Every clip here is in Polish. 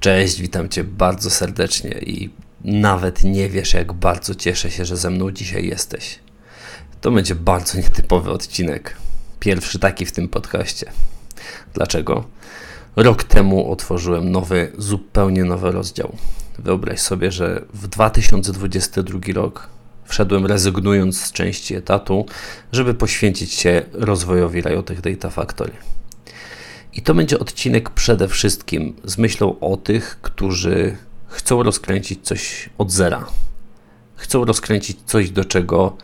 Cześć, witam Cię bardzo serdecznie i nawet nie wiesz, jak bardzo cieszę się, że ze mną dzisiaj jesteś. To będzie bardzo nietypowy odcinek. Pierwszy taki w tym podcaście. Dlaczego? Rok temu otworzyłem nowy, zupełnie nowy rozdział. Wyobraź sobie, że w 2022 rok wszedłem rezygnując z części etatu, żeby poświęcić się rozwojowi Riotech Data Factory. I to będzie odcinek przede wszystkim z myślą o tych, którzy chcą rozkręcić coś od zera. Chcą rozkręcić coś, do czego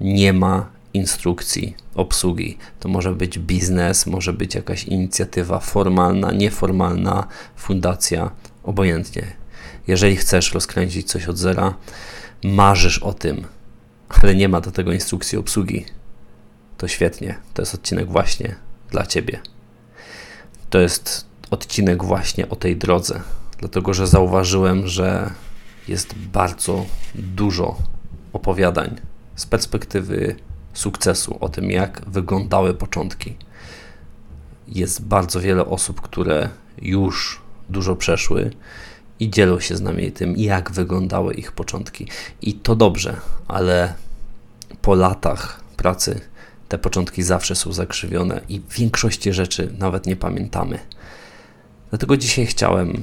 nie ma instrukcji obsługi. To może być biznes, może być jakaś inicjatywa formalna, nieformalna, fundacja, obojętnie. Jeżeli chcesz rozkręcić coś od zera, marzysz o tym, ale nie ma do tego instrukcji obsługi, to świetnie. To jest odcinek właśnie dla Ciebie. To jest odcinek właśnie o tej drodze, dlatego że zauważyłem, że jest bardzo dużo opowiadań z perspektywy sukcesu, o tym, jak wyglądały początki. Jest bardzo wiele osób, które już dużo przeszły i dzielą się z nami tym, jak wyglądały ich początki. I to dobrze, ale po latach pracy te początki zawsze są zakrzywione i większości rzeczy nawet nie pamiętamy. Dlatego dzisiaj chciałem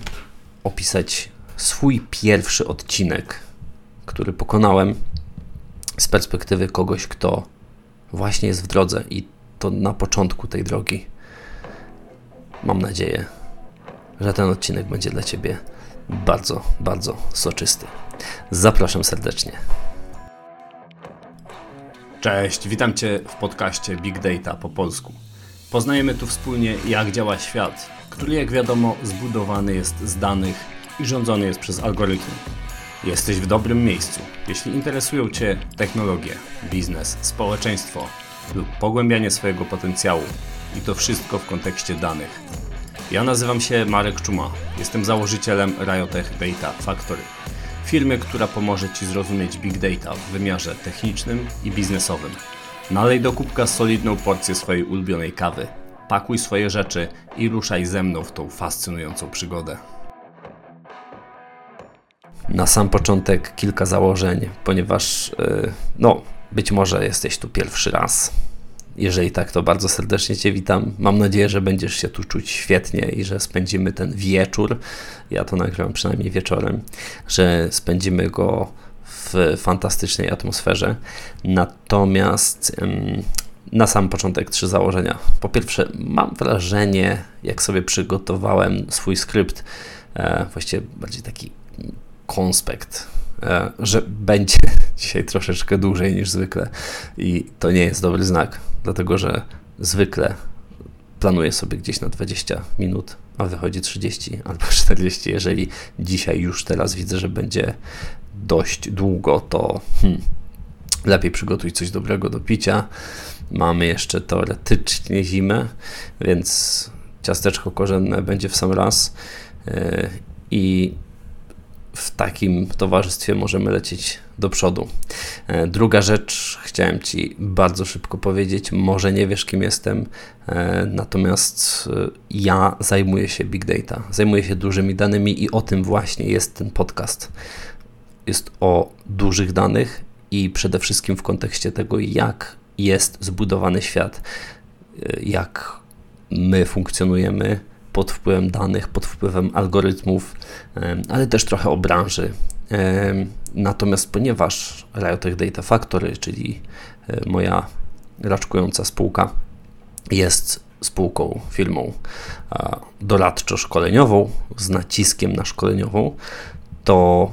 opisać swój pierwszy odcinek, który pokonałem z perspektywy kogoś, kto właśnie jest w drodze i to na początku tej drogi. Mam nadzieję, że ten odcinek będzie dla Ciebie bardzo, bardzo soczysty. Zapraszam serdecznie. Cześć, witam Cię w podcaście Big Data po polsku. Poznajemy tu wspólnie, jak działa świat, który, jak wiadomo, zbudowany jest z danych i rządzony jest przez algorytmy. Jesteś w dobrym miejscu, jeśli interesują Cię technologie, biznes, społeczeństwo lub pogłębianie swojego potencjału i to wszystko w kontekście danych. Ja nazywam się Marek Czuma, jestem założycielem Riotech Data Factory firmy, która pomoże Ci zrozumieć Big Data w wymiarze technicznym i biznesowym. Nalej do kubka solidną porcję swojej ulubionej kawy, pakuj swoje rzeczy i ruszaj ze mną w tą fascynującą przygodę. Na sam początek kilka założeń, ponieważ yy, no, być może jesteś tu pierwszy raz jeżeli tak, to bardzo serdecznie Cię witam. Mam nadzieję, że będziesz się tu czuć świetnie i że spędzimy ten wieczór. Ja to nagrywam przynajmniej wieczorem, że spędzimy go w fantastycznej atmosferze. Natomiast na sam początek trzy założenia. Po pierwsze, mam wrażenie, jak sobie przygotowałem swój skrypt, e, właściwie bardziej taki konspekt że będzie dzisiaj troszeczkę dłużej niż zwykle i to nie jest dobry znak, dlatego że zwykle planuję sobie gdzieś na 20 minut, a wychodzi 30 albo 40. Jeżeli dzisiaj już teraz widzę, że będzie dość długo, to hmm, lepiej przygotuj coś dobrego do picia. Mamy jeszcze teoretycznie zimę, więc ciasteczko korzenne będzie w sam raz. Yy, I w takim towarzystwie możemy lecieć do przodu. E, druga rzecz, chciałem Ci bardzo szybko powiedzieć, może nie wiesz kim jestem, e, natomiast e, ja zajmuję się big data, zajmuję się dużymi danymi i o tym właśnie jest ten podcast. Jest o dużych danych i przede wszystkim w kontekście tego, jak jest zbudowany świat, jak my funkcjonujemy, pod wpływem danych, pod wpływem algorytmów, ale też trochę o branży. Natomiast ponieważ Riotech Data Factory, czyli e, moja raczkująca spółka, jest spółką, firmą doradczo-szkoleniową z naciskiem na szkoleniową, to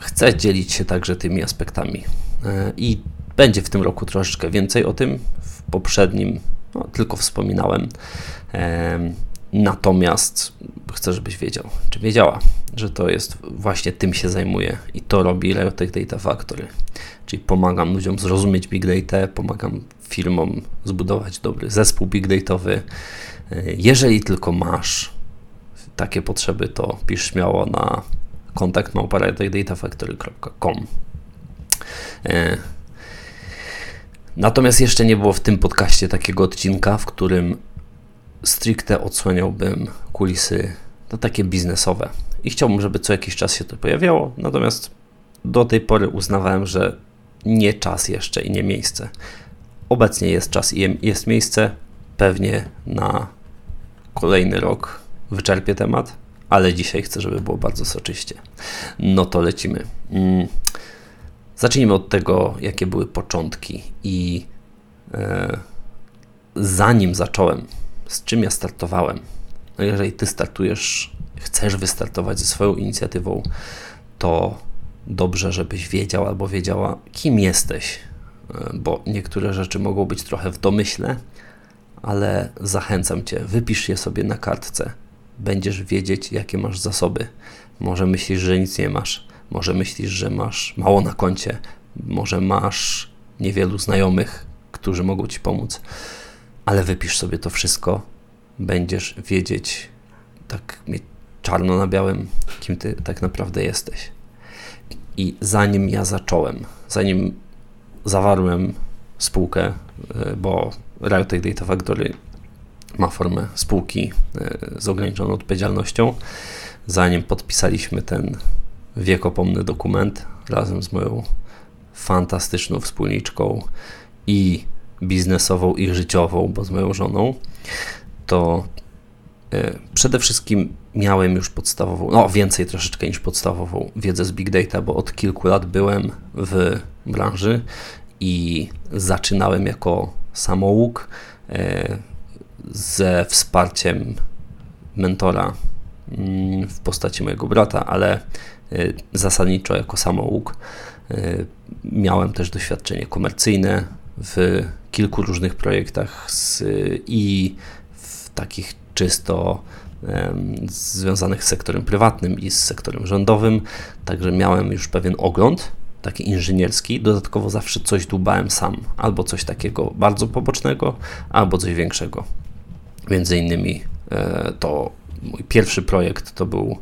chcę dzielić się także tymi aspektami. E, I będzie w tym roku troszeczkę więcej o tym. W poprzednim no, tylko wspominałem. Natomiast chcę, żebyś wiedział, czy wiedziała, że to jest właśnie tym się zajmuje i to robi Riotech Data Factory. Czyli pomagam ludziom zrozumieć Big Data, pomagam firmom zbudować dobry zespół Big Data'owy. Jeżeli tylko masz takie potrzeby, to pisz śmiało na kontakt małparetechdatafactory.com. E, natomiast jeszcze nie było w tym podcaście takiego odcinka, w którym stricte odsłaniałbym kulisy to takie biznesowe. I chciałbym, żeby co jakiś czas się to pojawiało, natomiast do tej pory uznawałem, że nie czas jeszcze i nie miejsce. Obecnie jest czas i jest miejsce. Pewnie na kolejny rok wyczerpię temat, ale dzisiaj chcę, żeby było bardzo soczyście. No to lecimy. Mm. Zacznijmy od tego, jakie były początki i e, zanim zacząłem, z czym ja startowałem. No jeżeli ty startujesz, chcesz wystartować ze swoją inicjatywą, to dobrze, żebyś wiedział albo wiedziała, kim jesteś, e, bo niektóre rzeczy mogą być trochę w domyśle, ale zachęcam cię, wypisz je sobie na kartce. Będziesz wiedzieć, jakie masz zasoby. Może myślisz, że nic nie masz, może myślisz, że masz mało na koncie, może masz niewielu znajomych, którzy mogą ci pomóc, ale wypisz sobie to wszystko. Będziesz wiedzieć, tak mieć czarno na białym, kim ty tak naprawdę jesteś. I zanim ja zacząłem, zanim zawarłem spółkę, e, bo Riotech Data Factory ma formę spółki e, z ograniczoną odpowiedzialnością, zanim podpisaliśmy ten wiekopomny dokument razem z moją fantastyczną wspólniczką i biznesową, i życiową, bo z moją żoną, to e, przede wszystkim miałem już podstawową, no więcej troszeczkę niż podstawową wiedzę z Big Data, bo od kilku lat byłem w branży i zaczynałem jako samołóg e, ze wsparciem mentora mm, w postaci mojego brata, ale e, zasadniczo jako samołóg. Miałem też doświadczenie komercyjne w kilku różnych projektach z, i w takich czysto związanych z sektorem prywatnym i z sektorem rządowym, także miałem już pewien ogląd taki inżynierski, dodatkowo zawsze coś dłubałem sam, albo coś takiego bardzo pobocznego, albo coś większego. Między innymi e, to mój pierwszy projekt to był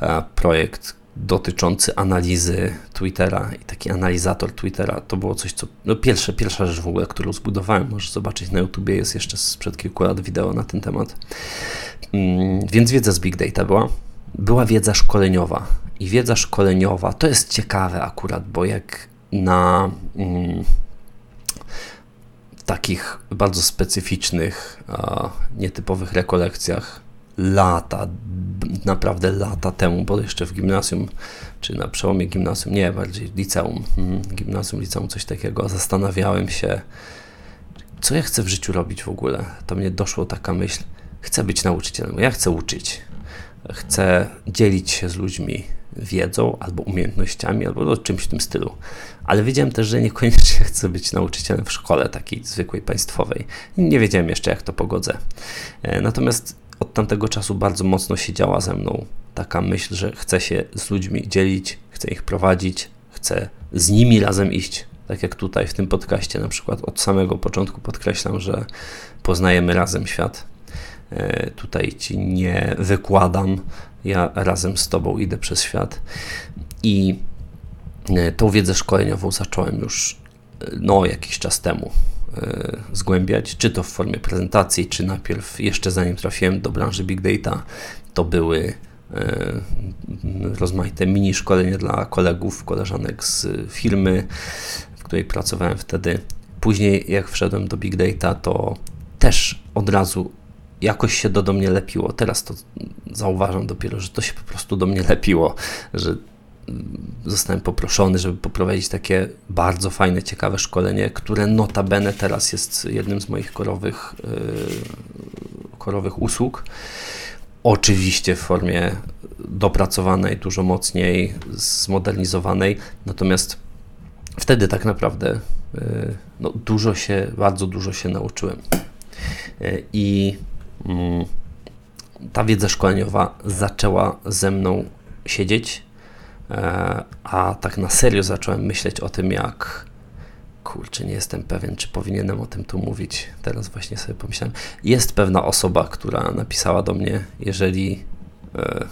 e, projekt dotyczący analizy Twittera i taki analizator Twittera. To było coś, co. No pierwsze, pierwsza rzecz w ogóle, którą zbudowałem. Możesz zobaczyć na YouTubie, jest jeszcze sprzed kilku lat wideo na ten temat. Mm, więc wiedza z Big Data była. Była wiedza szkoleniowa. I wiedza szkoleniowa to jest ciekawe akurat, bo jak na mm, takich bardzo specyficznych, nietypowych rekolekcjach lata, naprawdę lata temu, bo jeszcze w gimnazjum, czy na przełomie gimnazjum, nie, bardziej liceum, mhm, gimnazjum, liceum, coś takiego, zastanawiałem się, co ja chcę w życiu robić w ogóle. To mnie doszło taka myśl, chcę być nauczycielem, ja chcę uczyć, chcę dzielić się z ludźmi wiedzą albo umiejętnościami, albo no, czymś w tym stylu. Ale wiedziałem też, że niekoniecznie chcę być nauczycielem w szkole takiej zwykłej państwowej. Nie wiedziałem jeszcze, jak to pogodzę. E, natomiast od tamtego czasu bardzo mocno siedziała ze mną taka myśl, że chcę się z ludźmi dzielić, chcę ich prowadzić, chcę z nimi razem iść. Tak jak tutaj w tym podcaście, na przykład od samego początku podkreślam, że poznajemy razem świat. E, tutaj ci nie wykładam, ja razem z Tobą idę przez świat. I e, tą wiedzę szkoleniową zacząłem już e, no, jakiś czas temu. E, zgłębiać, czy to w formie prezentacji, czy najpierw jeszcze zanim trafiłem do branży Big Data, to były e, rozmaite mini szkolenia dla kolegów, koleżanek z firmy, w której pracowałem wtedy. Później, jak wszedłem do Big Data, to też od razu jakoś się to do mnie lepiło. Teraz to zauważam dopiero, że to się po prostu do mnie lepiło, że zostałem poproszony, żeby poprowadzić takie bardzo fajne, ciekawe szkolenie, które notabene teraz jest jednym z moich korowych, yy, korowych usług. Oczywiście w formie dopracowanej, dużo mocniej, zmodernizowanej, natomiast wtedy tak naprawdę yy, no, dużo się, bardzo dużo się nauczyłem. Yy, I mm, ta wiedza szkoleniowa zaczęła ze mną siedzieć E, a tak na serio zacząłem myśleć o tym, jak kurczę, nie jestem pewien, czy powinienem o tym tu mówić. Teraz właśnie sobie pomyślałem. Jest pewna osoba, która napisała do mnie, jeżeli e,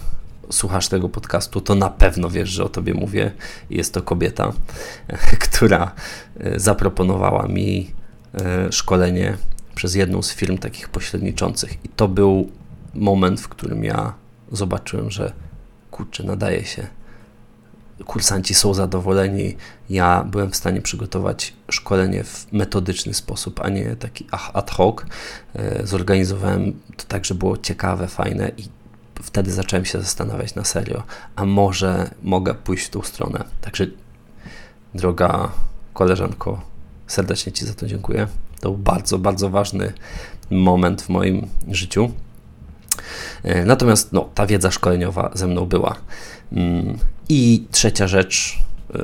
słuchasz tego podcastu, to na pewno wiesz, że o tobie mówię. Jest to kobieta, e, która e, zaproponowała mi e, szkolenie przez jedną z firm takich pośredniczących. I to był moment, w którym ja zobaczyłem, że kurczę, nadaje się. Kursanci są zadowoleni. Ja byłem w stanie przygotować szkolenie w metodyczny sposób, a nie taki ad hoc. E, zorganizowałem to tak, żeby było ciekawe, fajne i wtedy zacząłem się zastanawiać na serio, a może mogę pójść w tą stronę. Także, droga koleżanko, serdecznie Ci za to dziękuję. To był bardzo, bardzo ważny moment w moim życiu. E, natomiast no, ta wiedza szkoleniowa ze mną była. I trzecia rzecz, e,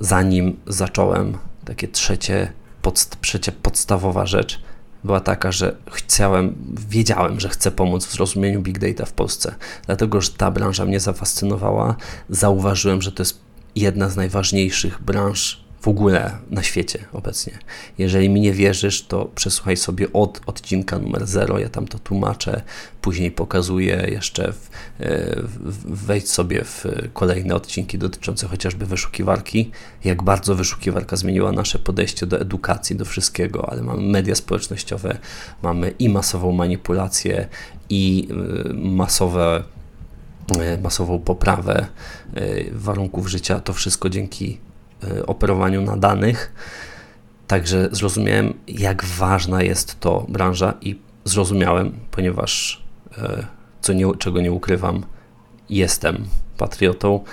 zanim zacząłem, takie trzecie, podst trzecia podstawowa rzecz, była taka, że chciałem, wiedziałem, że chcę pomóc w zrozumieniu big data w Polsce, dlatego że ta branża mnie zafascynowała. Zauważyłem, że to jest jedna z najważniejszych branż w ogóle na świecie obecnie. Jeżeli mi nie wierzysz, to przesłuchaj sobie od odcinka numer 0, ja tam to tłumaczę, później pokazuję jeszcze, w, e, w, wejdź sobie w kolejne odcinki dotyczące chociażby wyszukiwarki, jak bardzo wyszukiwarka zmieniła nasze podejście do edukacji, do wszystkiego, ale mamy media społecznościowe, mamy i masową manipulację, i e, masowe e, masową poprawę warunków życia, to wszystko dzięki operowaniu na danych. Także zrozumiałem, jak ważna jest to branża i zrozumiałem, ponieważ y, co nie, czego nie ukrywam, jestem patriotą.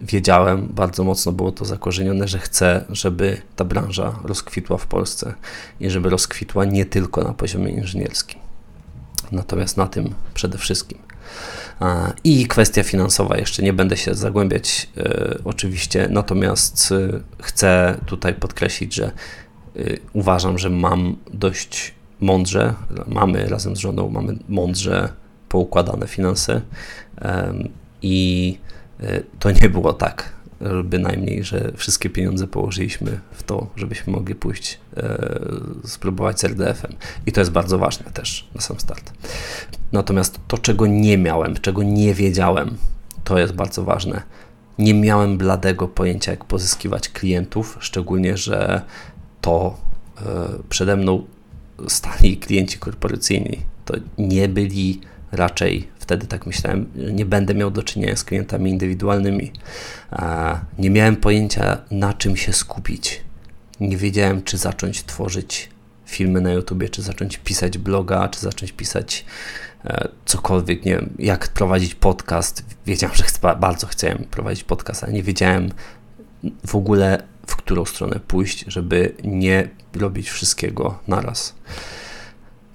Wiedziałem, bardzo mocno było to zakorzenione, że chcę, żeby ta branża rozkwitła w Polsce i żeby rozkwitła nie tylko na poziomie inżynierskim. Natomiast na tym przede wszystkim. I kwestia finansowa, jeszcze nie będę się zagłębiać e, oczywiście, natomiast e, chcę tutaj podkreślić, że e, uważam, że mam dość mądrze, mamy razem z żoną, mamy mądrze poukładane finanse i to nie było tak, bynajmniej, że wszystkie pieniądze położyliśmy w to, żebyśmy mogli pójść e, spróbować z RDF-em. I to jest bardzo ważne też na sam start. Natomiast to, czego nie miałem, czego nie wiedziałem, to jest bardzo ważne. Nie miałem bladego pojęcia, jak pozyskiwać klientów, szczególnie, że to e, przede mną stali klienci korporacyjni. To nie byli raczej wtedy tak myślałem, nie będę miał do czynienia z klientami indywidualnymi. Nie miałem pojęcia, na czym się skupić. Nie wiedziałem, czy zacząć tworzyć filmy na YouTubie, czy zacząć pisać bloga, czy zacząć pisać e, cokolwiek, nie wiem, jak prowadzić podcast. Wiedziałem, że chcę, bardzo chciałem prowadzić podcast, ale nie wiedziałem w ogóle, w którą stronę pójść, żeby nie robić wszystkiego naraz.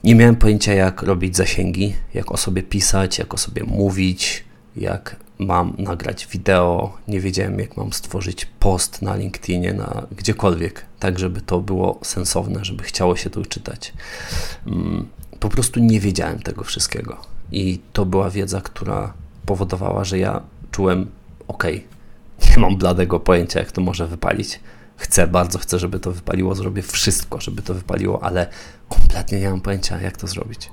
Nie miałem pojęcia, jak robić zasięgi, jak o sobie pisać, jak o sobie mówić, jak mam nagrać wideo. Nie wiedziałem, jak mam stworzyć post na LinkedInie, na gdziekolwiek, tak żeby to było sensowne, żeby chciało się to czytać. Mm, po prostu nie wiedziałem tego wszystkiego. I to była wiedza, która powodowała, że ja czułem, ok, nie mam bladego pojęcia, jak to może wypalić chcę, bardzo chcę, żeby to wypaliło, zrobię wszystko, żeby to wypaliło, ale kompletnie nie mam pojęcia, jak to zrobić.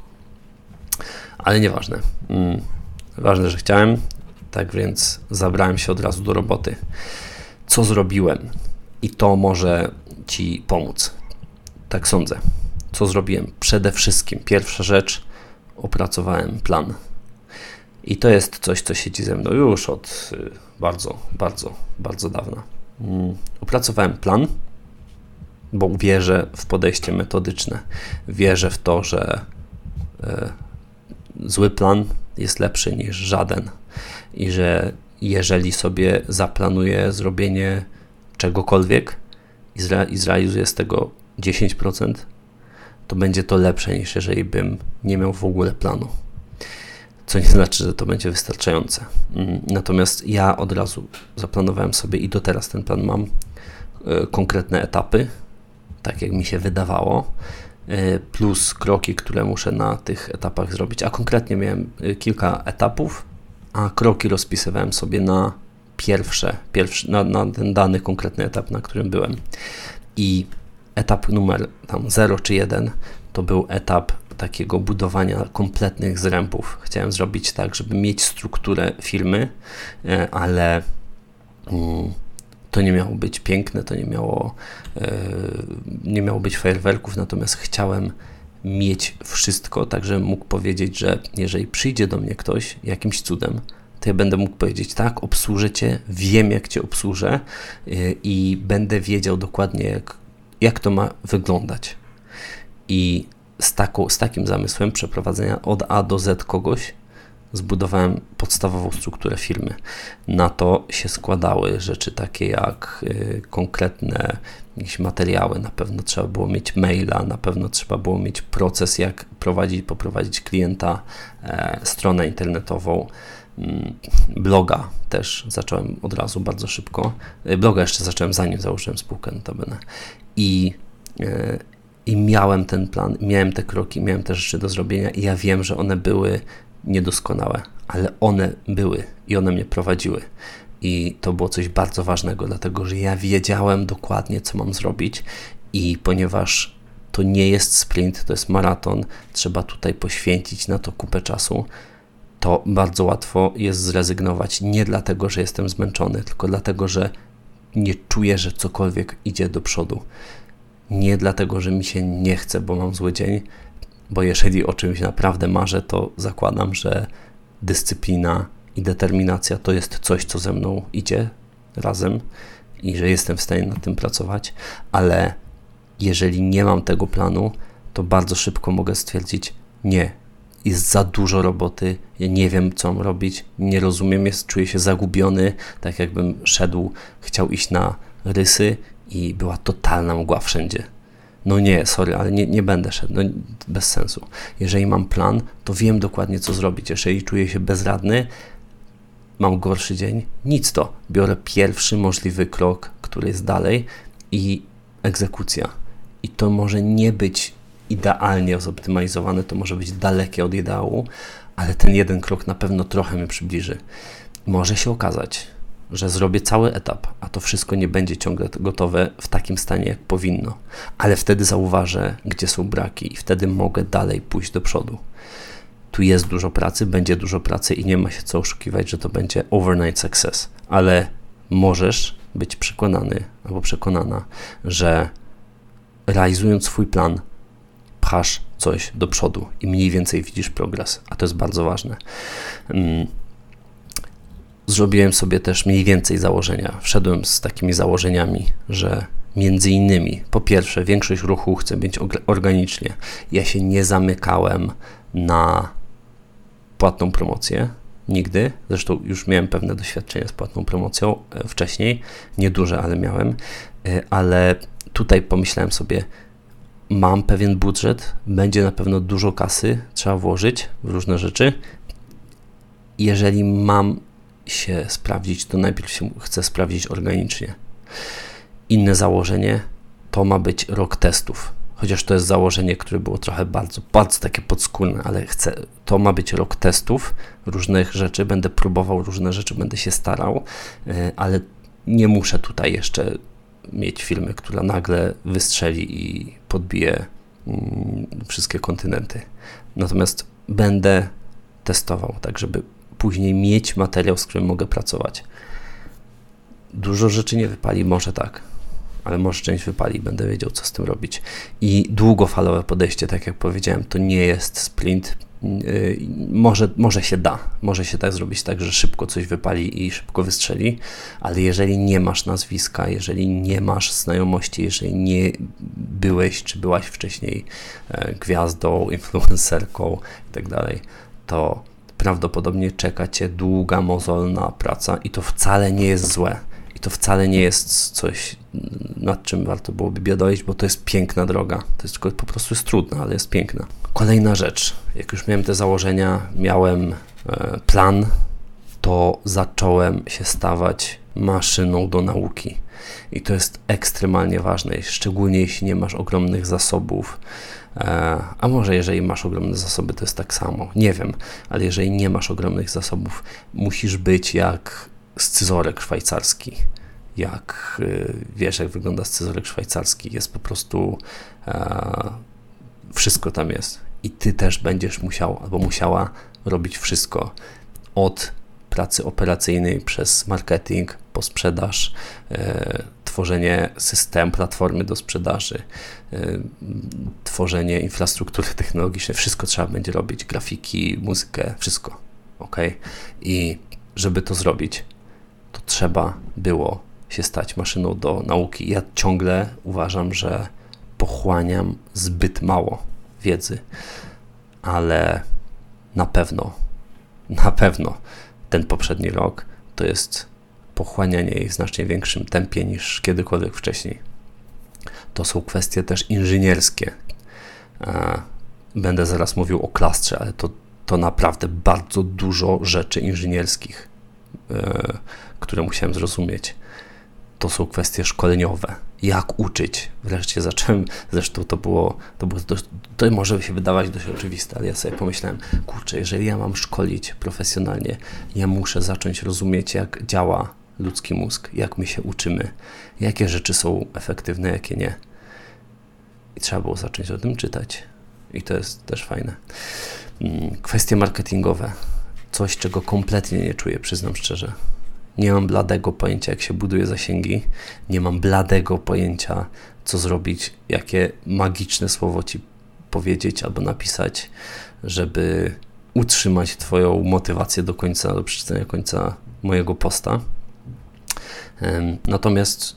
Ale nieważne. Mm, ważne, że chciałem, tak więc zabrałem się od razu do roboty. Co zrobiłem? I to może Ci pomóc. Tak sądzę. Co zrobiłem? Przede wszystkim, pierwsza rzecz, opracowałem plan. I to jest coś, co siedzi ze mną już od y, bardzo, bardzo, bardzo dawna. Mm, opracowałem plan, bo wierzę w podejście metodyczne. Wierzę w to, że e, zły plan jest lepszy niż żaden i że jeżeli sobie zaplanuję zrobienie czegokolwiek i, zre i zrealizuję z tego 10%, to będzie to lepsze niż jeżeli bym nie miał w ogóle planu co nie znaczy, że to będzie wystarczające. Mm, natomiast ja od razu zaplanowałem sobie i do teraz ten plan mam e, konkretne etapy, tak jak mi się wydawało, e, plus kroki, które muszę na tych etapach zrobić. A konkretnie miałem e, kilka etapów, a kroki rozpisywałem sobie na pierwsze, pierwszy, na, na ten dany konkretny etap, na którym byłem. I etap numer tam 0 czy 1 to był etap takiego budowania kompletnych zrębów. Chciałem zrobić tak, żeby mieć strukturę firmy, e, ale mm, to nie miało być piękne, to nie miało, e, nie miało być fajerwerków, natomiast chciałem mieć wszystko, tak żebym mógł powiedzieć, że jeżeli przyjdzie do mnie ktoś jakimś cudem, to ja będę mógł powiedzieć, tak, obsłużę cię, wiem jak cię obsłużę yy, i będę wiedział dokładnie, jak, jak to ma wyglądać. I z, taką, z takim zamysłem przeprowadzenia od A do Z kogoś zbudowałem podstawową strukturę firmy. Na to się składały rzeczy takie jak y, konkretne jakieś materiały, na pewno trzeba było mieć maila, na pewno trzeba było mieć proces, jak prowadzić, poprowadzić klienta, e, stronę internetową, mm, bloga też zacząłem od razu bardzo szybko. Y, bloga jeszcze zacząłem zanim założyłem spółkę notabene. I e, i miałem ten plan, miałem te kroki, miałem te rzeczy do zrobienia i ja wiem, że one były niedoskonałe, ale one były i one mnie prowadziły. I to było coś bardzo ważnego, dlatego że ja wiedziałem dokładnie, co mam zrobić, i ponieważ to nie jest sprint, to jest maraton, trzeba tutaj poświęcić na to kupę czasu, to bardzo łatwo jest zrezygnować nie dlatego, że jestem zmęczony, tylko dlatego, że nie czuję, że cokolwiek idzie do przodu. Nie dlatego, że mi się nie chce, bo mam zły dzień, bo jeżeli o czymś naprawdę marzę, to zakładam, że dyscyplina i determinacja to jest coś, co ze mną idzie razem i że jestem w stanie nad tym pracować, ale jeżeli nie mam tego planu, to bardzo szybko mogę stwierdzić: Nie, jest za dużo roboty, ja nie wiem, co mam robić, nie rozumiem, jest, czuję się zagubiony, tak jakbym szedł, chciał iść na rysy i była totalna mgła wszędzie no nie, sorry, ale nie, nie będę szedł, no bez sensu. Jeżeli mam plan, to wiem dokładnie, co zrobić. Jeżeli czuję się bezradny, mam gorszy dzień, nic to. Biorę pierwszy możliwy krok, który jest dalej i egzekucja. I to może nie być idealnie zoptymalizowane, to może być dalekie od ideału, ale ten jeden krok na pewno trochę mnie przybliży. Może się okazać, że zrobię cały etap, a to wszystko nie będzie ciągle gotowe w takim stanie, jak powinno, ale wtedy zauważę, gdzie są braki i wtedy mogę dalej pójść do przodu. Tu jest dużo pracy, będzie dużo pracy i nie ma się co oszukiwać, że to będzie overnight success, ale możesz być przekonany albo przekonana, że realizując swój plan, pchasz coś do przodu i mniej więcej widzisz progres, a to jest bardzo ważne. Mm, zrobiłem sobie też mniej więcej założenia. Wszedłem z takimi założeniami, że między innymi, po pierwsze, większość ruchu chcę mieć organicznie. Ja się nie zamykałem na płatną promocję. Nigdy. Zresztą już miałem pewne doświadczenie z płatną promocją e, wcześniej. Nieduże, ale miałem. E, ale tutaj pomyślałem sobie, mam pewien budżet, będzie na pewno dużo kasy, trzeba włożyć w różne rzeczy. Jeżeli mam się sprawdzić, to najpierw się chcę sprawdzić organicznie. Inne założenie to ma być rok testów. Chociaż to jest założenie, które było trochę bardzo, bardzo takie podskórne, ale chcę, to ma być rok testów różnych rzeczy. Będę próbował różne rzeczy, będę się starał, e, ale nie muszę tutaj jeszcze mieć firmy, która nagle wystrzeli i podbije mm, wszystkie kontynenty. Natomiast będę testował, tak żeby później mieć materiał, z którym mogę pracować. Dużo rzeczy nie wypali, może tak, ale może część wypali, będę wiedział, co z tym robić. I długofalowe podejście, tak jak powiedziałem, to nie jest sprint. Yy, może, może się da, może się tak zrobić tak, że szybko coś wypali i szybko wystrzeli, ale jeżeli nie masz nazwiska, jeżeli nie masz znajomości, jeżeli nie byłeś czy byłaś wcześniej e, gwiazdą, influencerką i tak to prawdopodobnie czeka Cię długa, mozolna praca i to wcale nie jest złe. I to wcale nie jest coś, nad czym warto byłoby biedoić, bo to jest piękna droga. To jest tylko po prostu jest trudna, ale jest piękna. Kolejna rzecz. Jak już miałem te założenia, miałem e, plan, to zacząłem się stawać maszyną do nauki. I to jest ekstremalnie ważne, szczególnie jeśli nie masz ogromnych zasobów. E, a może jeżeli masz ogromne zasoby, to jest tak samo. Nie wiem, ale jeżeli nie masz ogromnych zasobów, musisz być jak scyzorek szwajcarski. Jak e, wiesz, jak wygląda scyzorek szwajcarski, jest po prostu e, wszystko tam jest. I ty też będziesz musiał albo musiała robić wszystko od pracy operacyjnej przez marketing, po sprzedaż, tworzenie systemu, platformy do sprzedaży, y, tworzenie infrastruktury technologicznej, wszystko trzeba będzie robić, grafiki, muzykę, wszystko, ok? I żeby to zrobić, to trzeba było się stać maszyną do nauki. Ja ciągle uważam, że pochłaniam zbyt mało wiedzy, ale na pewno, na pewno ten poprzedni rok to jest pochłanianie jej w znacznie większym tempie niż kiedykolwiek wcześniej. To są kwestie też inżynierskie. Będę zaraz mówił o klastrze, ale to, to naprawdę bardzo dużo rzeczy inżynierskich, e, które musiałem zrozumieć. To są kwestie szkoleniowe. Jak uczyć? Wreszcie zacząłem, zresztą to było, to, było dość, to może się wydawać dość oczywiste, ale ja sobie pomyślałem, kurczę, jeżeli ja mam szkolić profesjonalnie, ja muszę zacząć rozumieć, jak działa ludzki mózg, jak my się uczymy, jakie rzeczy są efektywne, jakie nie. I trzeba było zacząć o tym czytać. I to jest też fajne. Mm, kwestie marketingowe. Coś, czego kompletnie nie czuję, przyznam szczerze. Nie mam bladego pojęcia, jak się buduje zasięgi. Nie mam bladego pojęcia, co zrobić, jakie magiczne słowo ci powiedzieć albo napisać, żeby utrzymać Twoją motywację do końca, do przeczytania końca mojego posta. Natomiast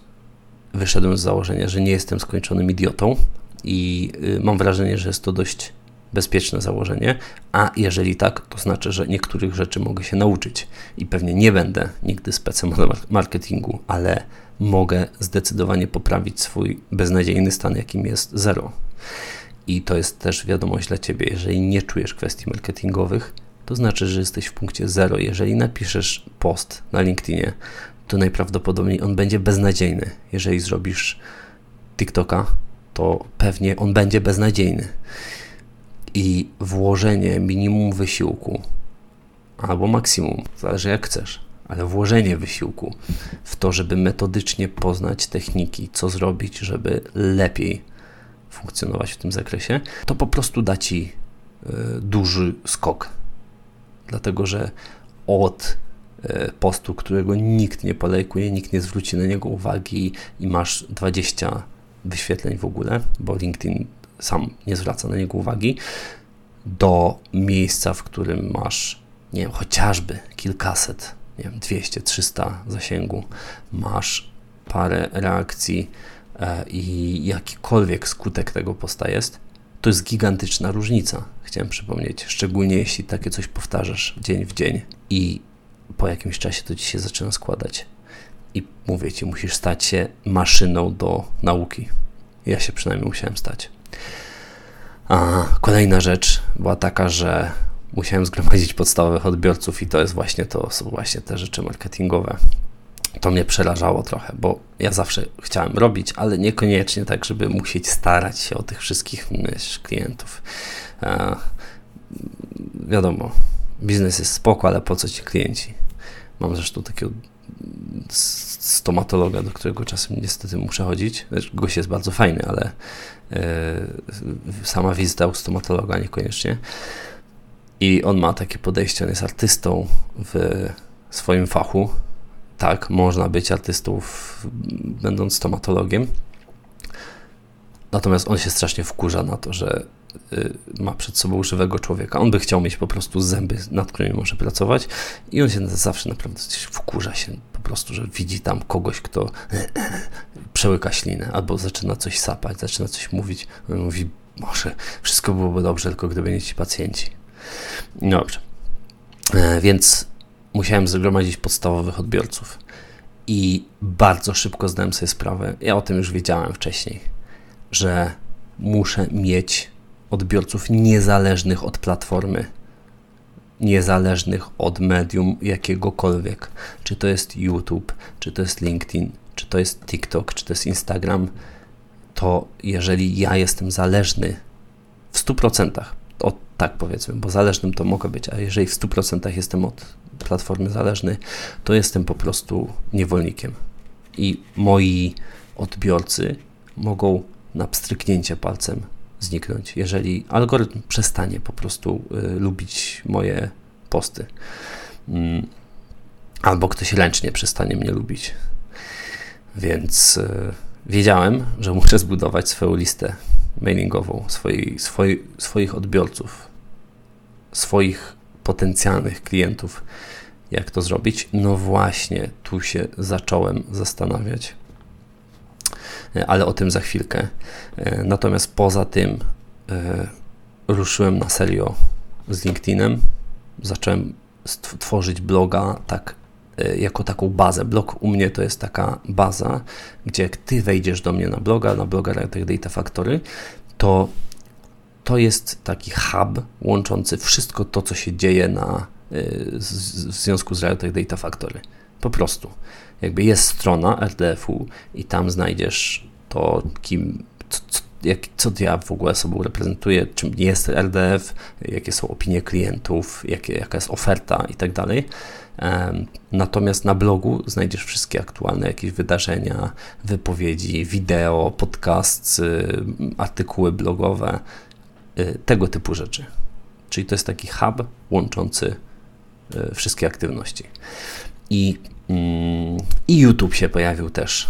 wyszedłem z założenia, że nie jestem skończonym idiotą i y, mam wrażenie, że jest to dość bezpieczne założenie, a jeżeli tak, to znaczy, że niektórych rzeczy mogę się nauczyć i pewnie nie będę nigdy specem marketingu, ale mogę zdecydowanie poprawić swój beznadziejny stan, jakim jest zero. I to jest też wiadomość dla Ciebie, jeżeli nie czujesz kwestii marketingowych, to znaczy, że jesteś w punkcie zero. Jeżeli napiszesz post na LinkedInie, to najprawdopodobniej on będzie beznadziejny. Jeżeli zrobisz TikToka, to pewnie on będzie beznadziejny. I włożenie minimum wysiłku, albo maksimum, zależy jak chcesz, ale włożenie wysiłku w to, żeby metodycznie poznać techniki, co zrobić, żeby lepiej funkcjonować w tym zakresie, to po prostu da ci y, duży skok. Dlatego, że od postu, którego nikt nie polejkuje, nikt nie zwróci na niego uwagi i masz 20 wyświetleń w ogóle, bo LinkedIn sam nie zwraca na niego uwagi, do miejsca, w którym masz, nie wiem, chociażby kilkaset, nie wiem, 200, 300 zasięgu, masz parę reakcji e, i jakikolwiek skutek tego posta jest, to jest gigantyczna różnica, chciałem przypomnieć, szczególnie jeśli takie coś powtarzasz dzień w dzień i po jakimś czasie to ci się zaczyna składać. I mówię ci, musisz stać się maszyną do nauki. Ja się przynajmniej musiałem stać. A kolejna rzecz była taka, że musiałem zgromadzić podstawowych odbiorców i to jest właśnie to, są właśnie te rzeczy marketingowe. To mnie przerażało trochę, bo ja zawsze chciałem robić, ale niekoniecznie tak, żeby musieć starać się o tych wszystkich wiesz, klientów. A, wiadomo, biznes jest spoko, ale po co ci klienci? Mam zresztą takiego stomatologa, do którego czasem niestety muszę chodzić. Gość jest bardzo fajny, ale yy, sama wizyta u stomatologa niekoniecznie. I on ma takie podejście, on jest artystą w swoim fachu. Tak, można być artystą, w, będąc stomatologiem. Natomiast on się strasznie wkurza na to, że ma przed sobą żywego człowieka. On by chciał mieć po prostu zęby, nad którymi może pracować i on się zawsze naprawdę wkurza się po prostu, że widzi tam kogoś, kto przełyka ślinę albo zaczyna coś sapać, zaczyna coś mówić. On mówi, może wszystko byłoby dobrze, tylko gdyby nie ci pacjenci. Dobrze. E, więc musiałem zgromadzić podstawowych odbiorców i bardzo szybko zdałem sobie sprawę, ja o tym już wiedziałem wcześniej, że muszę mieć odbiorców niezależnych od platformy, niezależnych od medium jakiegokolwiek. Czy to jest YouTube, czy to jest LinkedIn, czy to jest TikTok, czy to jest Instagram, to jeżeli ja jestem zależny w 100%, o tak powiedzmy, bo zależnym to mogę być, a jeżeli w 100% jestem od platformy zależny, to jestem po prostu niewolnikiem. I moi odbiorcy mogą na pstryknięcie palcem zniknąć, jeżeli algorytm przestanie po prostu y, lubić moje posty. Mm. Albo ktoś ręcznie przestanie mnie lubić. Więc e, wiedziałem, że muszę zbudować swoją listę mailingową, swoi, swoi, swoich odbiorców, swoich potencjalnych klientów. Jak to zrobić? No właśnie, tu się zacząłem zastanawiać. E, ale o tym za chwilkę. E, natomiast poza tym ruszyłem na serio z LinkedInem. Zacząłem tworzyć bloga tak e, jako taką bazę. Blog u mnie to jest taka baza, gdzie jak ty wejdziesz do mnie na bloga, na bloga Writer Data Factory, to to jest taki hub łączący wszystko to, co się dzieje na, e, w związku z Writer Data Factory. Po prostu. Jakby jest strona RDF-u i tam znajdziesz to, kim, co, jak, co ja w ogóle sobą reprezentuję, czym jest RDF, jakie są opinie klientów, jakie, jaka jest oferta i tak dalej. Natomiast na blogu znajdziesz wszystkie aktualne jakieś wydarzenia, wypowiedzi, wideo, podcast, artykuły blogowe, y, tego typu rzeczy. Czyli to jest taki hub łączący y, wszystkie aktywności. I I YouTube się pojawił też.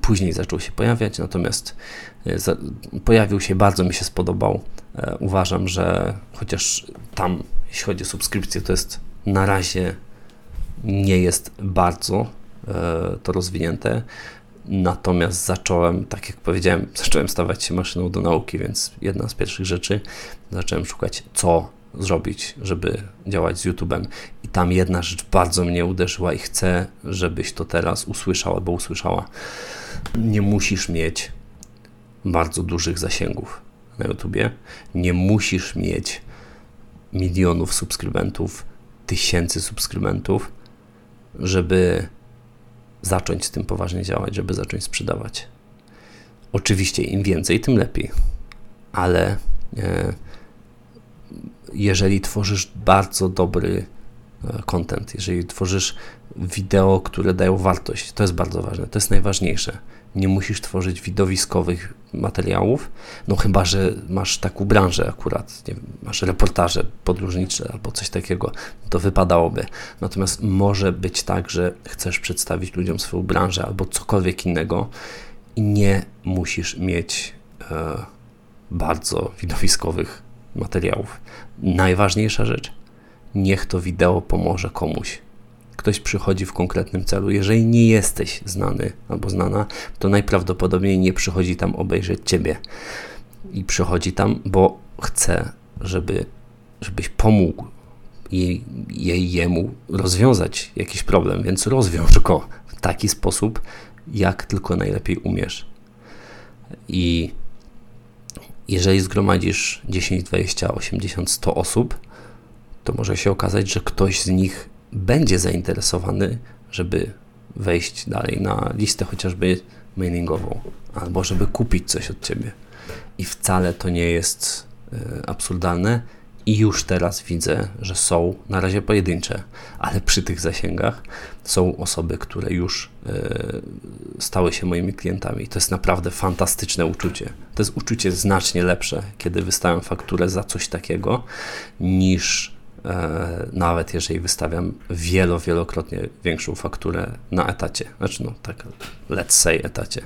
Później zaczął się pojawiać, natomiast e, pojawił się, bardzo mi się spodobał. E, uważam, że chociaż tam, jeśli chodzi o subskrypcję, to jest na razie nie jest bardzo e, to rozwinięte. Natomiast zacząłem, tak jak powiedziałem, zacząłem stawać się maszyną do nauki, więc jedna z pierwszych rzeczy zacząłem szukać, co zrobić, żeby działać z YouTube'em. I tam jedna rzecz bardzo mnie uderzyła i chcę, żebyś to teraz usłyszał albo usłyszała. Nie musisz mieć bardzo dużych zasięgów na YouTubie. Nie musisz mieć milionów subskrybentów, tysięcy subskrybentów, żeby zacząć z tym poważnie działać, żeby zacząć sprzedawać. Oczywiście im więcej, tym lepiej, ale e, jeżeli tworzysz bardzo dobry e, content, jeżeli tworzysz wideo, które dają wartość, to jest bardzo ważne, to jest najważniejsze. Nie musisz tworzyć widowiskowych materiałów, no chyba, że masz taką branżę akurat, nie wiem, masz reportaże podróżnicze albo coś takiego, to wypadałoby. Natomiast może być tak, że chcesz przedstawić ludziom swoją branżę albo cokolwiek innego i nie musisz mieć e, bardzo widowiskowych materiałów. Najważniejsza rzecz, niech to wideo pomoże komuś. Ktoś przychodzi w konkretnym celu. Jeżeli nie jesteś znany albo znana, to najprawdopodobniej nie przychodzi tam obejrzeć ciebie. I przychodzi tam, bo chce, żeby, żebyś pomógł jej, jej, jemu rozwiązać jakiś problem, więc rozwiąż go w taki sposób, jak tylko najlepiej umiesz. I jeżeli zgromadzisz 10, 20, 80, 100 osób, to może się okazać, że ktoś z nich będzie zainteresowany, żeby wejść dalej na listę chociażby mailingową, albo żeby kupić coś od ciebie. I wcale to nie jest y, absurdalne, i już teraz widzę, że są na razie pojedyncze, ale przy tych zasięgach są osoby, które już y, stały się moimi klientami. To jest naprawdę fantastyczne uczucie. To jest uczucie znacznie lepsze, kiedy wystawiam fakturę za coś takiego, niż e, nawet jeżeli wystawiam wielo, wielokrotnie większą fakturę na etacie. Znaczy, no tak, let's say etacie.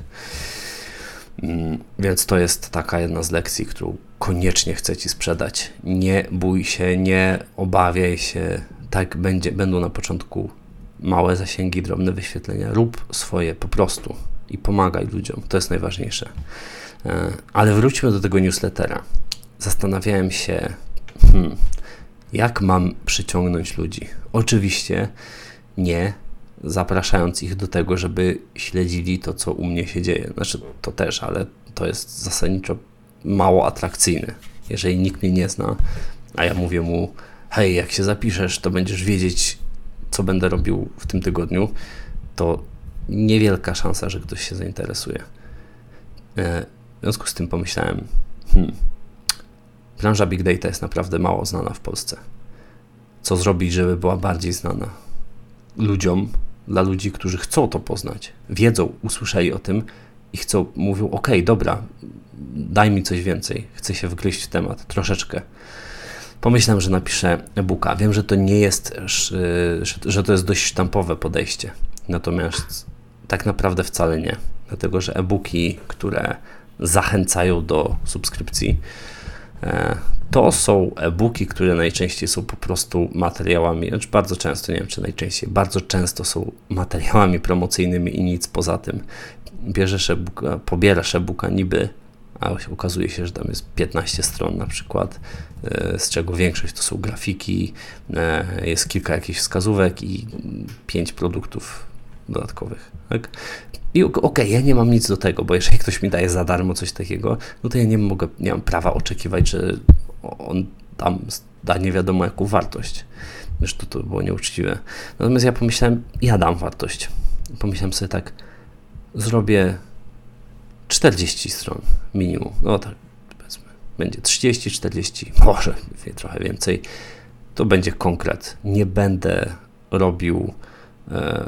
Więc to jest taka jedna z lekcji, którą koniecznie chcę Ci sprzedać. Nie bój się, nie obawiaj się. Tak będzie, będą na początku małe zasięgi, drobne wyświetlenia. Rób swoje po prostu i pomagaj ludziom. To jest najważniejsze. E, ale wróćmy do tego newslettera. Zastanawiałem się, hmm, jak mam przyciągnąć ludzi. Oczywiście nie zapraszając ich do tego, żeby śledzili to, co u mnie się dzieje. Znaczy, to też, ale to jest zasadniczo mało atrakcyjne. Jeżeli nikt mnie nie zna, a ja mówię mu, hej, jak się zapiszesz, to będziesz wiedzieć, co będę robił w tym tygodniu, to niewielka szansa, że ktoś się zainteresuje. E, w związku z tym pomyślałem, hmm, branża Big Data jest naprawdę mało znana w Polsce. Co zrobić, żeby była bardziej znana? Ludziom, dla ludzi, którzy chcą to poznać, wiedzą, usłyszeli o tym i chcą, mówią, ok, dobra, daj mi coś więcej, chcę się wgryźć w temat troszeczkę. Pomyślałem, że napiszę e-booka. Wiem, że to nie jest, że to jest dość sztampowe podejście. Natomiast tak naprawdę wcale nie. Dlatego, że e-booki, które zachęcają do subskrypcji, to są e-booki, które najczęściej są po prostu materiałami, znaczy bardzo często, nie wiem czy najczęściej, bardzo często są materiałami promocyjnymi i nic poza tym. Bierzesz e-booka, pobierasz e-booka niby, a okazuje się, że tam jest 15 stron na przykład, e, z czego większość to są grafiki, e, jest kilka jakichś wskazówek i pięć produktów dodatkowych. Tak? I okej, okay, ja nie mam nic do tego, bo jeżeli ktoś mi daje za darmo coś takiego, no to ja nie mogę, nie mam prawa oczekiwać, że on tam da nie wiadomo jaką wartość. Zresztą to było nieuczciwe. Natomiast ja pomyślałem, ja dam wartość. Pomyślałem sobie tak, zrobię 40 stron minimum. No tak, powiedzmy, będzie 30, 40, może trochę więcej. To będzie konkret. Nie będę robił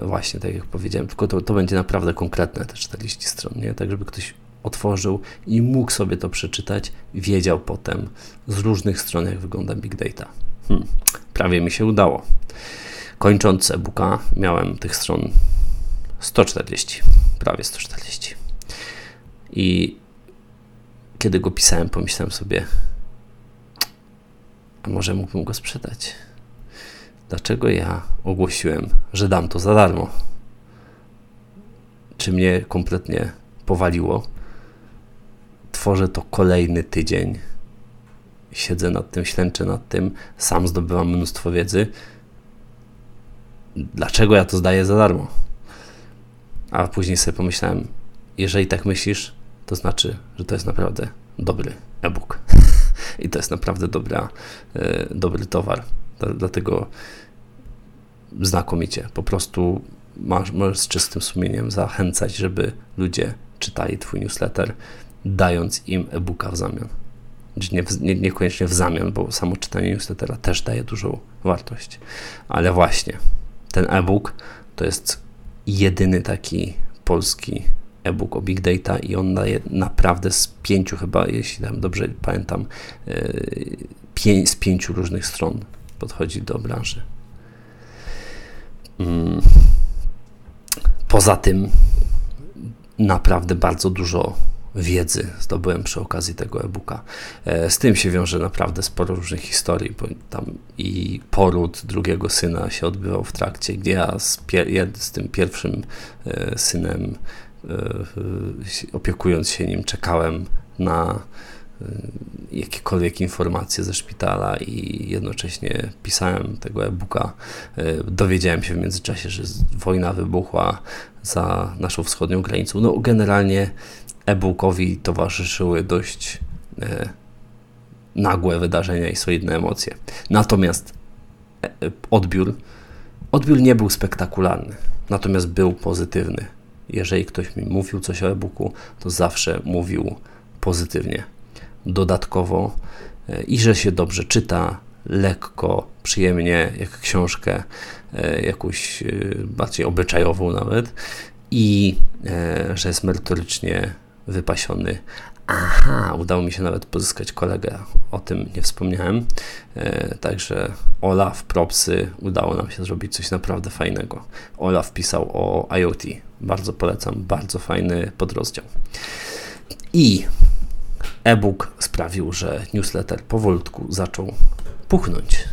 właśnie tak jak powiedziałem, tylko to, to będzie naprawdę konkretne te 40 stron, nie? Tak, żeby ktoś otworzył i mógł sobie to przeczytać, wiedział potem z różnych stron, jak wygląda Big Data. Hmm, prawie mi się udało. Kończąc e-booka, miałem tych stron 140, prawie 140. I kiedy go pisałem, pomyślałem sobie, a może mógłbym go sprzedać? Dlaczego ja ogłosiłem, że dam to za darmo? Czy mnie kompletnie powaliło? tworzę to kolejny tydzień. Siedzę nad tym, ślęczę nad tym, sam zdobywam mnóstwo wiedzy. Dlaczego ja to zdaję za darmo? A później sobie pomyślałem, jeżeli tak myślisz, to znaczy, że to jest naprawdę dobry e-book. I to jest naprawdę dobra, e, dobry towar. Dlatego znakomicie. Po prostu masz, możesz z czystym sumieniem zachęcać, żeby ludzie czytali Twój newsletter dając im e-booka w zamian. Nie, nie, niekoniecznie w zamian, bo samo czytanie newslettera też daje dużą wartość. Ale właśnie, ten e-book to jest jedyny taki polski e-book o Big Data i on daje naprawdę z pięciu chyba, jeśli tam dobrze pamiętam, e, z pięciu różnych stron podchodzi do branży. Poza tym naprawdę bardzo dużo wiedzy zdobyłem przy okazji tego e-booka. E, z tym się wiąże naprawdę sporo różnych historii, bo tam i poród drugiego syna się odbywał w trakcie, gdzie ja z, z tym pierwszym e, synem, opiekując się nim, czekałem na jakiekolwiek informacje ze szpitala i jednocześnie pisałem tego e-booka. Dowiedziałem się w międzyczasie, że wojna wybuchła za naszą wschodnią granicą. No generalnie e-bookowi towarzyszyły dość e, nagłe wydarzenia i solidne emocje. Natomiast e, e, odbiór, odbiór nie był spektakularny, natomiast był pozytywny. Jeżeli ktoś mi mówił coś o e-booku, to zawsze mówił pozytywnie. Dodatkowo e, i że się dobrze czyta, lekko, przyjemnie, jak książkę e, jakąś e, bardziej obyczajową nawet i że jest merytorycznie wypasiony. Aha, udało mi się nawet pozyskać kolegę, o tym nie wspomniałem. Także Olaf, propsy, udało nam się zrobić coś naprawdę fajnego. Olaf pisał o IoT, bardzo polecam, bardzo fajny podrozdział. I e-book sprawił, że newsletter powolutku zaczął puchnąć.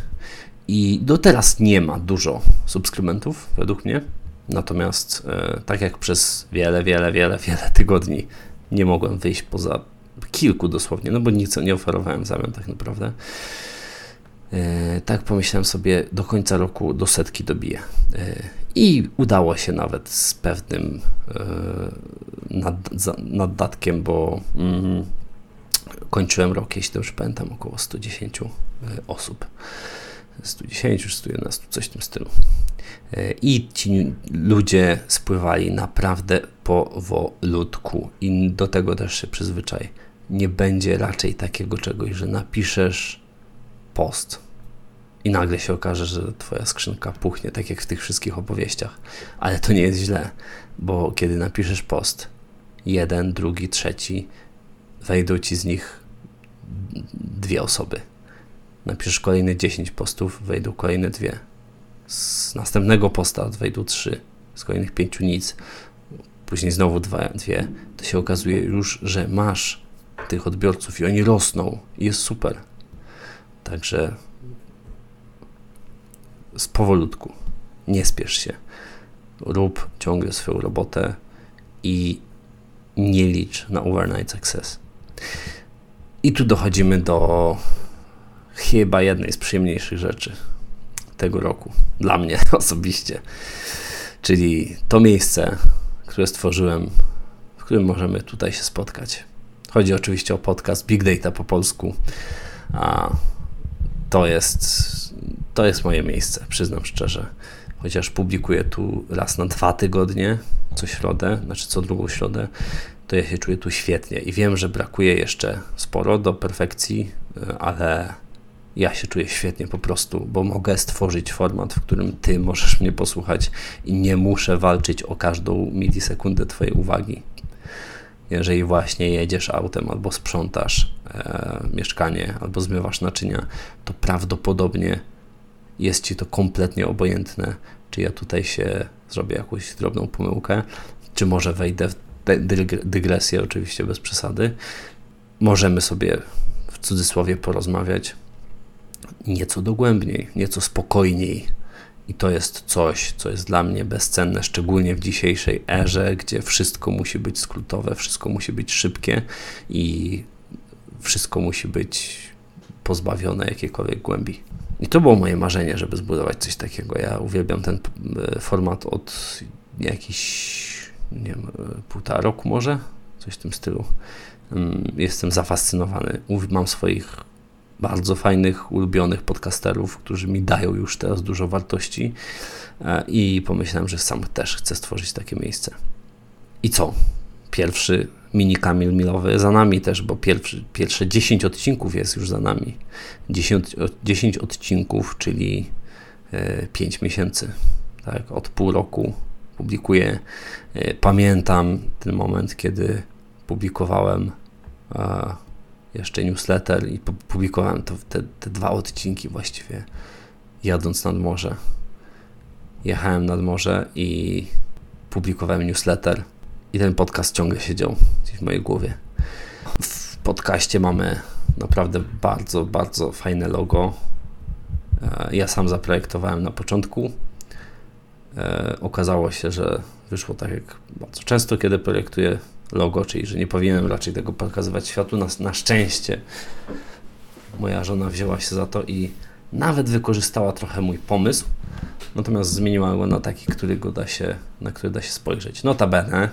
I do teraz nie ma dużo subskrybentów, według mnie. Natomiast, e, tak jak przez wiele, wiele, wiele, wiele tygodni nie mogłem wyjść poza kilku dosłownie, no bo nic nie oferowałem w zamian tak naprawdę. E, tak pomyślałem sobie, do końca roku do setki dobiję. E, I udało się nawet z pewnym e, nad, za, naddatkiem, bo mm, kończyłem rok, jeśli dobrze pamiętam, około 110 osób. 110, 111, coś w tym stylu. E, I ci ludzie spływali naprawdę powolutku i do tego też się przyzwyczaj. Nie będzie raczej takiego czegoś, że napiszesz post i nagle się okaże, że twoja skrzynka puchnie, tak jak w tych wszystkich opowieściach. Ale to nie jest źle, bo kiedy napiszesz post, jeden, drugi, trzeci, wejdą ci z nich dwie osoby napiszesz kolejne 10 postów, wejdą kolejne dwie. Z następnego posta wejdą trzy, z kolejnych pięciu nic. później znowu dwa, dwie, to się okazuje już, że masz tych odbiorców i oni rosną i jest super. Także z powolutku, nie spiesz się. Rób ciągle swoją robotę i nie licz na overnight success. I tu dochodzimy do chyba jednej z przyjemniejszych rzeczy tego roku, dla mnie osobiście, czyli to miejsce, które stworzyłem, w którym możemy tutaj się spotkać. Chodzi oczywiście o podcast Big Data po polsku, a to jest, to jest moje miejsce, przyznam szczerze. Chociaż publikuję tu raz na dwa tygodnie, co środę, znaczy co drugą środę, to ja się czuję tu świetnie i wiem, że brakuje jeszcze sporo do perfekcji, ale ja się czuję świetnie po prostu, bo mogę stworzyć format, w którym ty możesz mnie posłuchać i nie muszę walczyć o każdą milisekundę twojej uwagi. Jeżeli właśnie jedziesz autem albo sprzątasz e, mieszkanie, albo zmywasz naczynia, to prawdopodobnie jest ci to kompletnie obojętne, czy ja tutaj się zrobię jakąś drobną pomyłkę, czy może wejdę w dygresję, oczywiście bez przesady. Możemy sobie w cudzysłowie porozmawiać nieco dogłębniej, nieco spokojniej. I to jest coś, co jest dla mnie bezcenne, szczególnie w dzisiejszej erze, gdzie wszystko musi być skrótowe, wszystko musi być szybkie i wszystko musi być pozbawione jakiejkolwiek głębi. I to było moje marzenie, żeby zbudować coś takiego. Ja uwielbiam ten e, format od jakichś, nie wiem, półtora roku może, coś w tym stylu. Mm, jestem zafascynowany. Mam swoich bardzo fajnych, ulubionych podcasterów, którzy mi dają już teraz dużo wartości e, i pomyślałem, że sam też chcę stworzyć takie miejsce. I co? Pierwszy mini Kamil Milowy za nami też, bo pierwszy, pierwsze 10 odcinków jest już za nami. 10, 10 odcinków, czyli 5 e, miesięcy. Tak, od pół roku publikuję. E, pamiętam ten moment, kiedy publikowałem jeszcze newsletter i publikowałem to, te, te dwa odcinki właściwie jadąc nad morze. Jechałem nad morze i publikowałem newsletter i ten podcast ciągle siedział w mojej głowie. W podcaście mamy naprawdę bardzo, bardzo fajne logo. E, ja sam zaprojektowałem na początku. E, okazało się, że wyszło tak jak bardzo często, kiedy projektuję logo, czyli że nie powinienem raczej tego pokazywać światu. Na, na szczęście moja żona wzięła się za to i nawet wykorzystała trochę mój pomysł, natomiast zmieniła go na taki, którego da się, na który da się spojrzeć. Notabene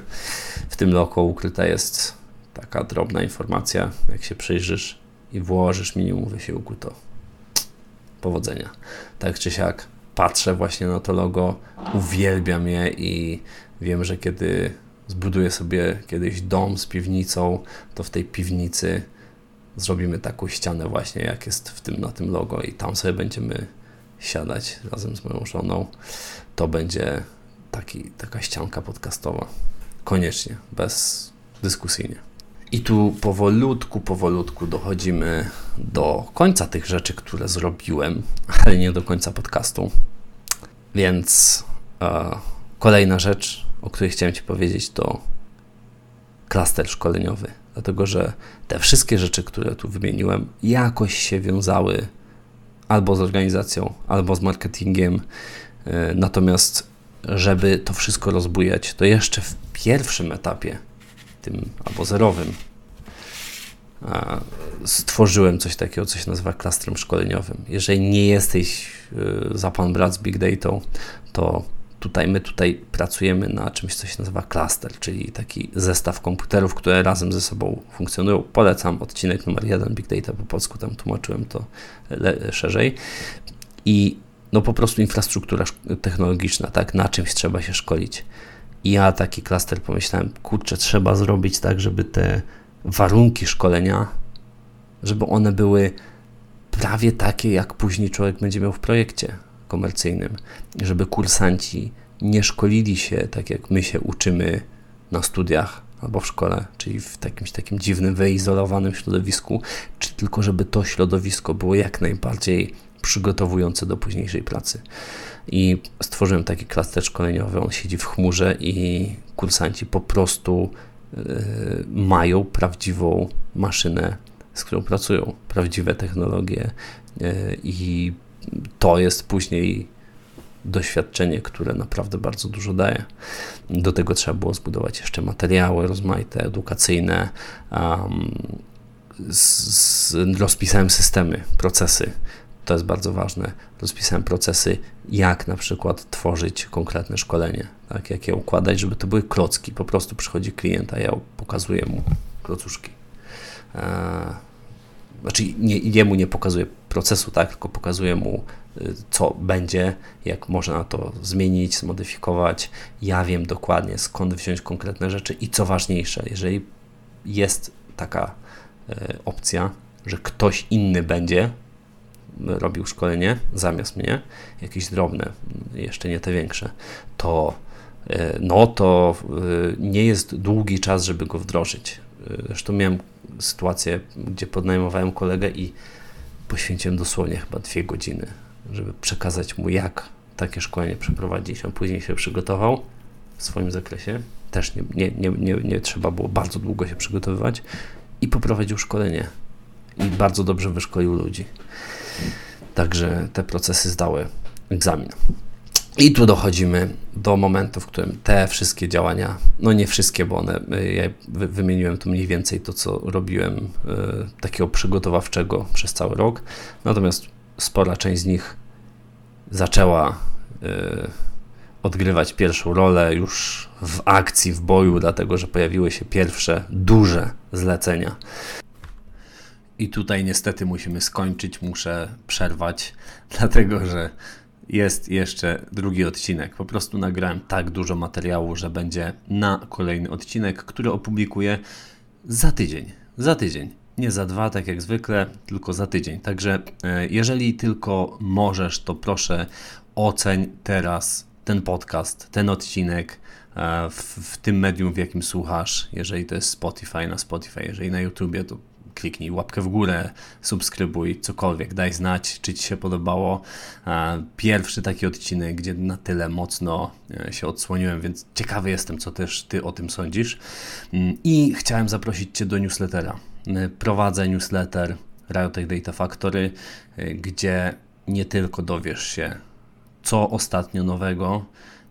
w tym logo ukryta jest taka drobna informacja, jak się przyjrzysz i włożysz minimum wysiłku, to powodzenia. Tak czy siak patrzę właśnie na to logo, uwielbiam je i wiem, że kiedy zbuduję sobie kiedyś dom z piwnicą, to w tej piwnicy zrobimy taką ścianę właśnie, jak jest w tym, na tym logo i tam sobie będziemy siadać razem z moją żoną. To będzie taki, taka ścianka podcastowa. Koniecznie, bez dyskusyjnie. I tu powolutku, powolutku dochodzimy do końca tych rzeczy, które zrobiłem, ale nie do końca podcastu. Więc e, kolejna rzecz, o której chciałem Ci powiedzieć, to klaster szkoleniowy. Dlatego, że te wszystkie rzeczy, które tu wymieniłem, jakoś się wiązały albo z organizacją, albo z marketingiem. E, natomiast, żeby to wszystko rozbujać, to jeszcze w pierwszym etapie, tym albo zerowym, stworzyłem coś takiego, co się nazywa klastrem szkoleniowym. Jeżeli nie jesteś e, za pan brat z Big Data, to tutaj my tutaj pracujemy na czymś, co się nazywa cluster, czyli taki zestaw komputerów, które razem ze sobą funkcjonują. Polecam odcinek numer jeden Big Data po polsku, tam tłumaczyłem to szerzej. I no po prostu infrastruktura technologiczna, tak, na czymś trzeba się szkolić. I ja taki klaster pomyślałem, kurczę, trzeba zrobić tak, żeby te warunki szkolenia, żeby one były prawie takie, jak później człowiek będzie miał w projekcie komercyjnym, żeby kursanci nie szkolili się tak, jak my się uczymy na studiach albo w szkole, czyli w jakimś takim dziwnym, wyizolowanym środowisku, czy tylko żeby to środowisko było jak najbardziej przygotowujące do późniejszej pracy. I stworzyłem taki klaster szkoleniowy, on siedzi w chmurze i kursanci po prostu mają prawdziwą maszynę, z którą pracują, prawdziwe technologie yy, i to jest później doświadczenie, które naprawdę bardzo dużo daje. Do tego trzeba było zbudować jeszcze materiały rozmaite, edukacyjne. Um, z, z, rozpisałem systemy, procesy. To jest bardzo ważne. Rozpisałem procesy, jak na przykład tworzyć konkretne szkolenie, tak, jak je układać, żeby to były klocki. Po prostu przychodzi klient, a ja pokazuję mu klocuszki. Eee, znaczy nie, jemu nie pokazuję procesu, tak, tylko pokazuję mu, y, co będzie, jak można to zmienić, zmodyfikować. Ja wiem dokładnie, skąd wziąć konkretne rzeczy i co ważniejsze, jeżeli jest taka y, opcja, że ktoś inny będzie robił szkolenie zamiast mnie, jakieś drobne, jeszcze nie te większe, to y, no to nie jest długi czas, żeby go wdrożyć. Zresztą miałem sytuację, gdzie podnajmowałem kolegę i poświęciłem dosłownie chyba dwie godziny, żeby przekazać mu, jak takie szkolenie przeprowadzić. On później się przygotował w swoim zakresie. Też nie, nie, nie, nie, nie trzeba było bardzo długo się przygotowywać i poprowadził szkolenie. I bardzo dobrze wyszkolił ludzi. Także te procesy zdały egzamin. I tu dochodzimy do momentu, w którym te wszystkie działania, no nie wszystkie, bo one, y, ja wymieniłem tu mniej więcej to, co robiłem y, takiego przygotowawczego przez cały rok, natomiast spora część z nich zaczęła y, odgrywać pierwszą rolę już w akcji, w boju, dlatego że pojawiły się pierwsze duże zlecenia. I tutaj niestety musimy skończyć, muszę przerwać, dlatego że jest jeszcze drugi odcinek. Po prostu nagrałem tak dużo materiału, że będzie na kolejny odcinek, który opublikuję za tydzień. Za tydzień. Nie za dwa, tak jak zwykle, tylko za tydzień. Także e, jeżeli tylko możesz, to proszę oceń teraz ten podcast, ten odcinek e, w, w tym medium, w jakim słuchasz. Jeżeli to jest Spotify, na Spotify, jeżeli na YouTubie, to kliknij łapkę w górę, subskrybuj, cokolwiek, daj znać, czy Ci się podobało. Pierwszy taki odcinek, gdzie na tyle mocno e, się odsłoniłem, więc ciekawy jestem, co też Ty o tym sądzisz. Mm, I chciałem zaprosić Cię do newslettera. E, prowadzę newsletter Riotech Data Factory, e, gdzie nie tylko dowiesz się, co ostatnio nowego,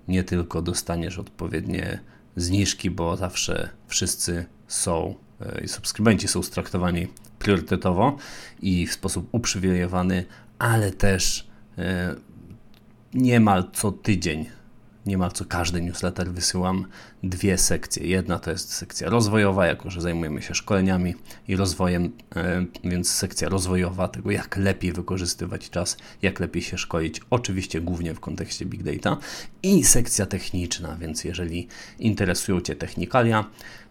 nie tylko dostaniesz odpowiednie zniżki, bo zawsze wszyscy są E, subskrybenci są traktowani priorytetowo i w sposób uprzywilejowany, ale też e, niemal co tydzień, niemal co każdy newsletter wysyłam dwie sekcje. Jedna to jest sekcja rozwojowa, jako że zajmujemy się szkoleniami i rozwojem, e, więc sekcja rozwojowa tego, jak lepiej wykorzystywać czas, jak lepiej się szkolić, oczywiście głównie w kontekście big data i sekcja techniczna, więc jeżeli interesują Cię technikalia,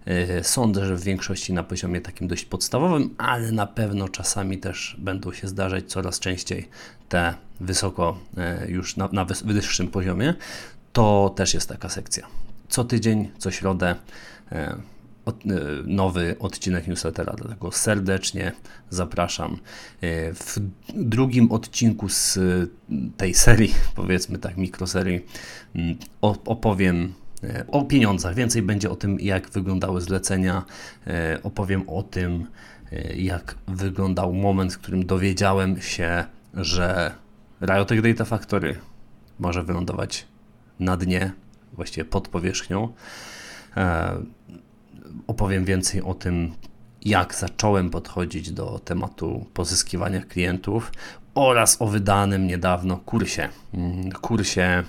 E, sądzę, że w większości na poziomie takim dość podstawowym, ale na pewno czasami też będą się zdarzać coraz częściej te wysoko, e, już na, na wyższym poziomie. To też jest taka sekcja. Co tydzień, co środę e, nowy odcinek newslettera, dlatego serdecznie zapraszam. W drugim odcinku z tej serii, powiedzmy tak, mikroserii, opowiem E, o pieniądzach. Więcej będzie o tym, jak wyglądały zlecenia. E, opowiem o tym, e, jak wyglądał moment, w którym dowiedziałem się, że Riotech Data Factory może wylądować na dnie, właściwie pod powierzchnią. Opowiem więcej o tym, jak zacząłem podchodzić do tematu pozyskiwania klientów oraz o wydanym niedawno kursie. Mm, kursie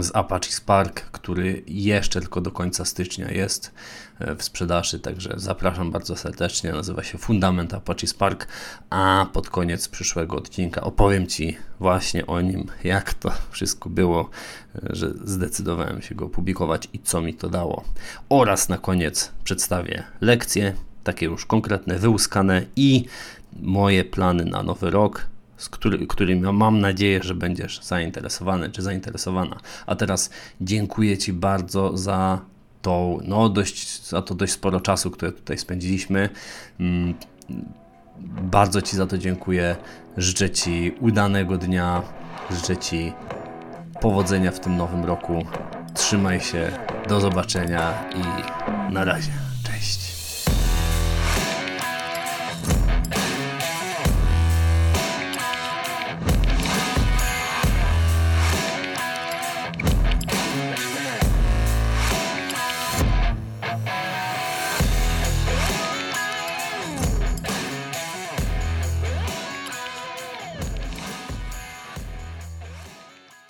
z Apache Spark, który jeszcze tylko do końca stycznia jest e, w sprzedaży, także zapraszam bardzo serdecznie. Nazywa się Fundament Apache Spark, a pod koniec przyszłego odcinka opowiem Ci właśnie o nim, jak to wszystko było, e, że zdecydowałem się go opublikować i co mi to dało. Oraz na koniec przedstawię lekcje, takie już konkretne, wyłuskane i moje plany na nowy rok, z który, którym mam nadzieję, że będziesz zainteresowany czy zainteresowana. A teraz dziękuję Ci bardzo za to, no dość, za to dość sporo czasu, które tutaj spędziliśmy. Mm, bardzo Ci za to dziękuję. Życzę Ci udanego dnia, życzę Ci powodzenia w tym nowym roku. Trzymaj się, do zobaczenia i na razie.